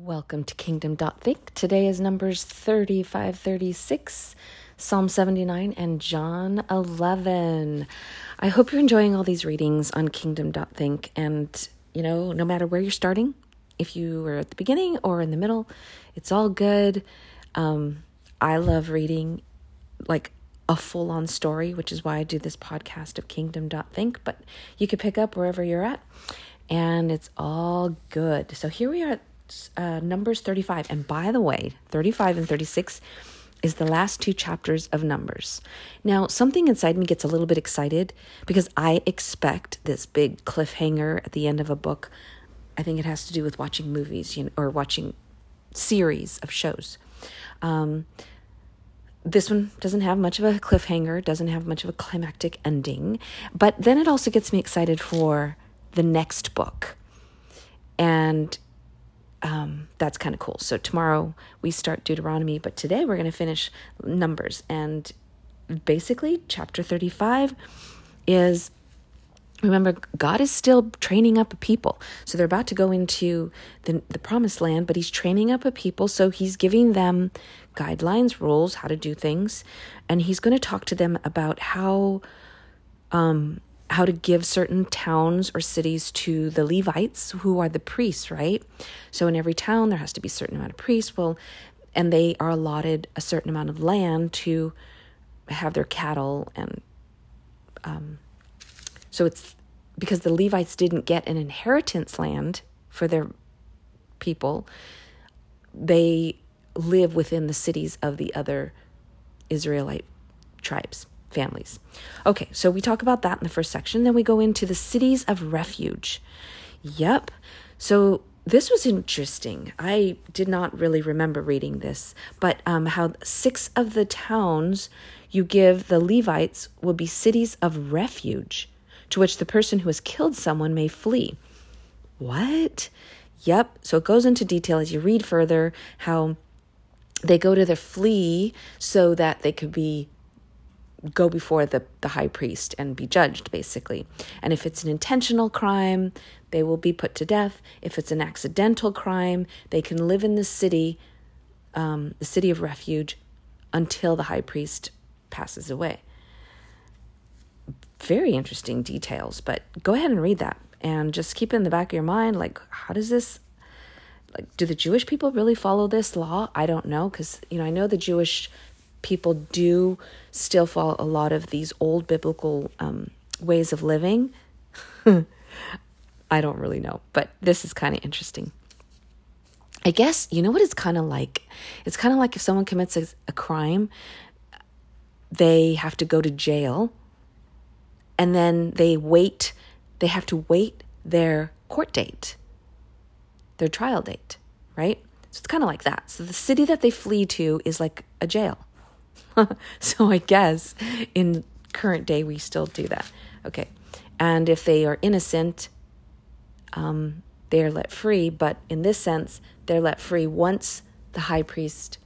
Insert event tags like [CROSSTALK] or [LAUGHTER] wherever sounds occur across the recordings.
Welcome to Kingdom Think. Today is Numbers 35, 36, Psalm 79, and John 11. I hope you're enjoying all these readings on Kingdom Think. And, you know, no matter where you're starting, if you were at the beginning or in the middle, it's all good. Um, I love reading like a full on story, which is why I do this podcast of Kingdom Think. But you could pick up wherever you're at and it's all good. So here we are uh, Numbers 35. And by the way, 35 and 36 is the last two chapters of Numbers. Now, something inside me gets a little bit excited because I expect this big cliffhanger at the end of a book. I think it has to do with watching movies you know, or watching series of shows. Um, this one doesn't have much of a cliffhanger, doesn't have much of a climactic ending, but then it also gets me excited for the next book. And um, that's kind of cool. So tomorrow we start Deuteronomy, but today we're going to finish Numbers. And basically, chapter 35 is remember, God is still training up a people. So they're about to go into the, the promised land, but He's training up a people. So He's giving them guidelines, rules, how to do things. And He's going to talk to them about how. Um, how to give certain towns or cities to the Levites, who are the priests, right? So in every town, there has to be a certain amount of priests. Well, and they are allotted a certain amount of land to have their cattle. And um, so it's because the Levites didn't get an inheritance land for their people, they live within the cities of the other Israelite tribes families. Okay, so we talk about that in the first section. Then we go into the cities of refuge. Yep. So this was interesting. I did not really remember reading this, but um, how six of the towns you give the Levites will be cities of refuge to which the person who has killed someone may flee. What? Yep. So it goes into detail as you read further how they go to the flee so that they could be go before the, the high priest and be judged, basically. And if it's an intentional crime, they will be put to death. If it's an accidental crime, they can live in the city, um, the city of refuge, until the high priest passes away. Very interesting details, but go ahead and read that and just keep it in the back of your mind like, how does this like do the jewish people really follow this law i don't know because you know i know the jewish people do still follow a lot of these old biblical um, ways of living. [LAUGHS] I don't really know, but this is kind of interesting. I guess, you know what it's kind of like? It's kind of like if someone commits a, a crime, they have to go to jail and then they wait, they have to wait their court date, their trial date, right? So it's kind of like that. So the city that they flee to is like a jail. [LAUGHS] so I guess in current day we still do that. Okay. And if they are innocent, um, they are let free. But in this sense, they're let free once the high priest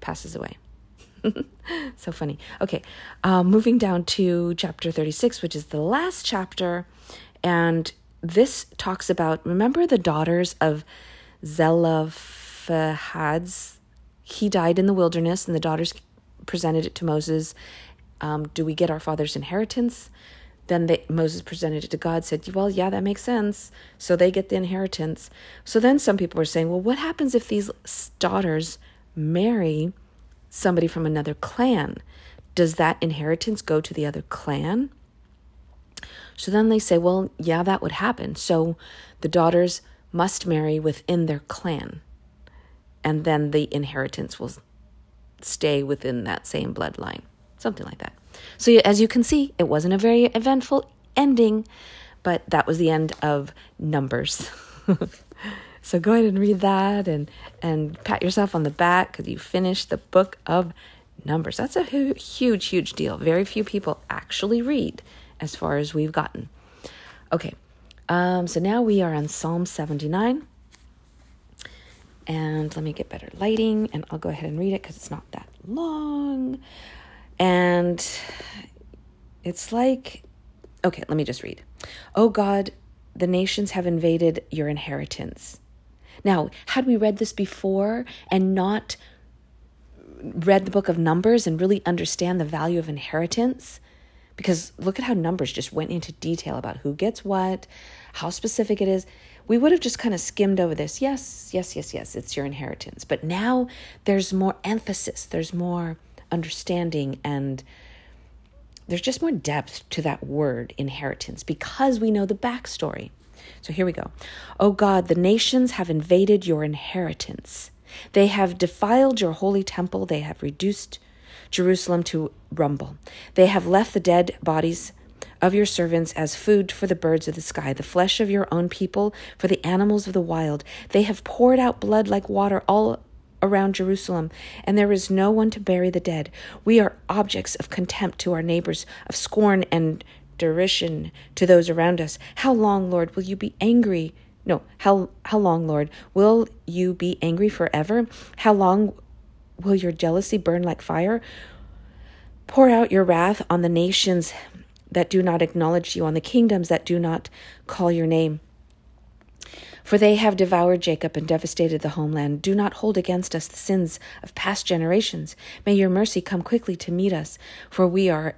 passes away. [LAUGHS] so funny. Okay. Uh, moving down to chapter 36, which is the last chapter. And this talks about remember the daughters of Zelophehad's? He died in the wilderness, and the daughters presented it to Moses. Um, do we get our father's inheritance? Then they, Moses presented it to God, said, Well, yeah, that makes sense. So they get the inheritance. So then some people were saying, Well, what happens if these daughters marry somebody from another clan? Does that inheritance go to the other clan? So then they say, Well, yeah, that would happen. So the daughters must marry within their clan, and then the inheritance will stay within that same bloodline. Something like that. So, as you can see, it wasn't a very eventful ending, but that was the end of Numbers. [LAUGHS] so, go ahead and read that and, and pat yourself on the back because you finished the book of Numbers. That's a hu- huge, huge deal. Very few people actually read as far as we've gotten. Okay, um, so now we are on Psalm 79. And let me get better lighting and I'll go ahead and read it because it's not that long. And it's like, okay, let me just read. Oh God, the nations have invaded your inheritance. Now, had we read this before and not read the book of Numbers and really understand the value of inheritance, because look at how Numbers just went into detail about who gets what, how specific it is. We would have just kind of skimmed over this. Yes, yes, yes, yes, it's your inheritance. But now there's more emphasis, there's more understanding, and there's just more depth to that word inheritance because we know the backstory. So here we go. Oh God, the nations have invaded your inheritance. They have defiled your holy temple. They have reduced Jerusalem to rumble. They have left the dead bodies of your servants as food for the birds of the sky, the flesh of your own people for the animals of the wild. They have poured out blood like water all around Jerusalem, and there is no one to bury the dead. We are objects of contempt to our neighbors, of scorn and derision to those around us. How long, Lord, will you be angry? No, how how long, Lord, will you be angry forever? How long will your jealousy burn like fire? Pour out your wrath on the nations that do not acknowledge you, on the kingdoms that do not call your name. For they have devoured Jacob and devastated the homeland. Do not hold against us the sins of past generations. May your mercy come quickly to meet us, for we are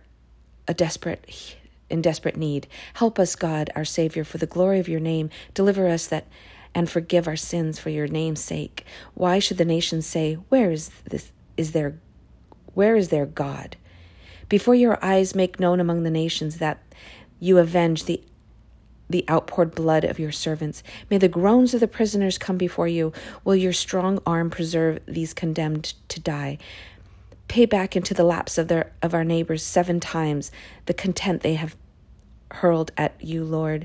a desperate in desperate need. Help us, God, our Savior, for the glory of your name. Deliver us that and forgive our sins for your name's sake. Why should the nations say, Where is this is there where is their God? Before your eyes make known among the nations that you avenge the the outpoured blood of your servants. May the groans of the prisoners come before you. Will your strong arm preserve these condemned to die? Pay back into the laps of their of our neighbors seven times the contempt they have hurled at you, Lord.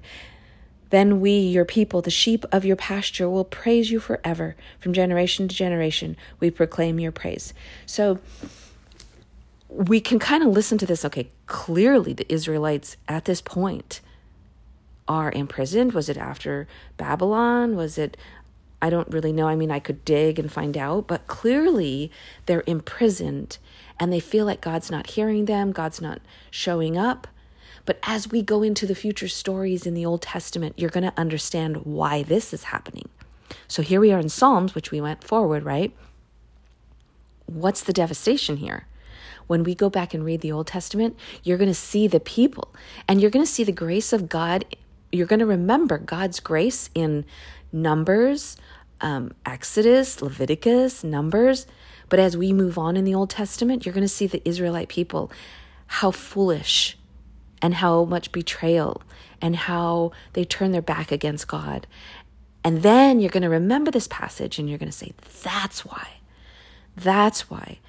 Then we, your people, the sheep of your pasture, will praise you forever. From generation to generation, we proclaim your praise. So we can kind of listen to this. Okay, clearly the Israelites at this point are imprisoned. Was it after Babylon? Was it, I don't really know. I mean, I could dig and find out, but clearly they're imprisoned and they feel like God's not hearing them, God's not showing up. But as we go into the future stories in the Old Testament, you're going to understand why this is happening. So here we are in Psalms, which we went forward, right? What's the devastation here? When we go back and read the Old Testament, you're going to see the people and you're going to see the grace of God. You're going to remember God's grace in Numbers, um, Exodus, Leviticus, Numbers. But as we move on in the Old Testament, you're going to see the Israelite people, how foolish and how much betrayal and how they turn their back against God. And then you're going to remember this passage and you're going to say, that's why. That's why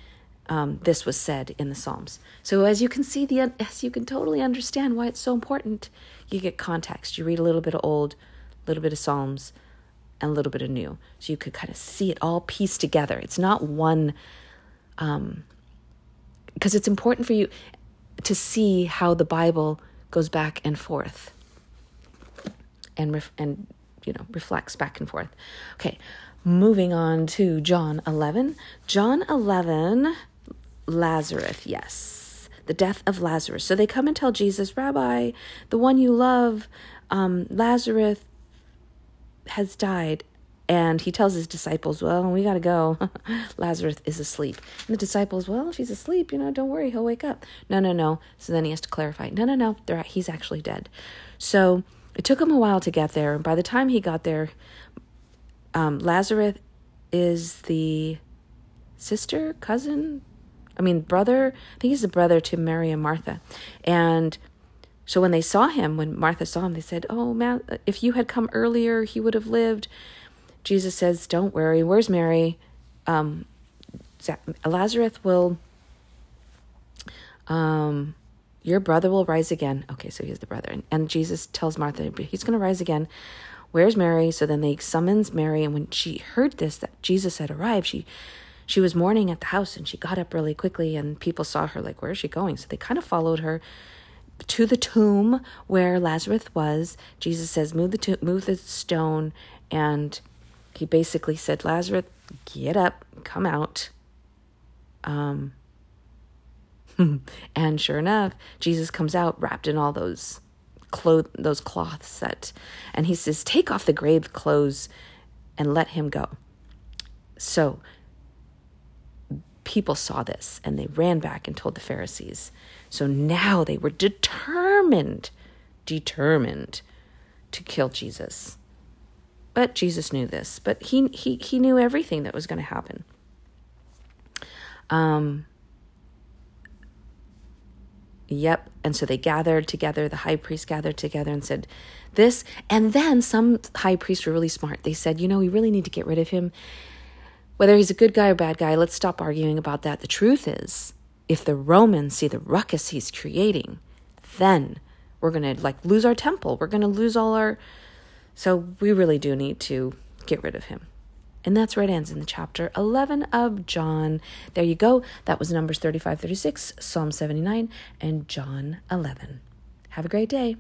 um, this was said in the Psalms. So as you can see, the as you can totally understand why it's so important, you get context. You read a little bit of old, a little bit of Psalms, and a little bit of new, so you could kind of see it all pieced together. It's not one, um, because it's important for you to see how the Bible goes back and forth and ref- and you know reflects back and forth. Okay, moving on to John 11. John 11 Lazarus, yes. The death of Lazarus. So they come and tell Jesus, Rabbi, the one you love, um, Lazarus has died. And he tells his disciples, Well, we got to go. [LAUGHS] Lazarus is asleep. And the disciples, Well, if he's asleep, you know, don't worry, he'll wake up. No, no, no. So then he has to clarify, No, no, no, he's actually dead. So it took him a while to get there. And by the time he got there, um, Lazarus is the sister, cousin, I mean, brother, I think he's the brother to Mary and Martha. And so when they saw him, when Martha saw him, they said, Oh, man, if you had come earlier, he would have lived. Jesus says, Don't worry. Where's Mary? Um, Lazarus will, um, your brother will rise again. Okay, so he's the brother. And, and Jesus tells Martha, He's going to rise again. Where's Mary? So then they summons Mary. And when she heard this, that Jesus had arrived, she she was mourning at the house and she got up really quickly and people saw her like where is she going? So they kind of followed her to the tomb where lazarus was. Jesus says move the tomb, move the stone and he basically said lazarus get up come out. Um [LAUGHS] and sure enough jesus comes out wrapped in all those cloth those cloths that and he says take off the grave clothes and let him go. So people saw this and they ran back and told the Pharisees. So now they were determined, determined to kill Jesus. But Jesus knew this, but he he he knew everything that was going to happen. Um Yep. And so they gathered together, the high priest gathered together and said, This. And then some high priests were really smart. They said, You know, we really need to get rid of him. Whether he's a good guy or bad guy, let's stop arguing about that. The truth is, if the Romans see the ruckus he's creating, then we're going to like lose our temple. We're going to lose all our. So we really do need to get rid of him. And that's where it ends in the chapter 11 of John. There you go. That was Numbers 35, 36, Psalm 79, and John 11. Have a great day.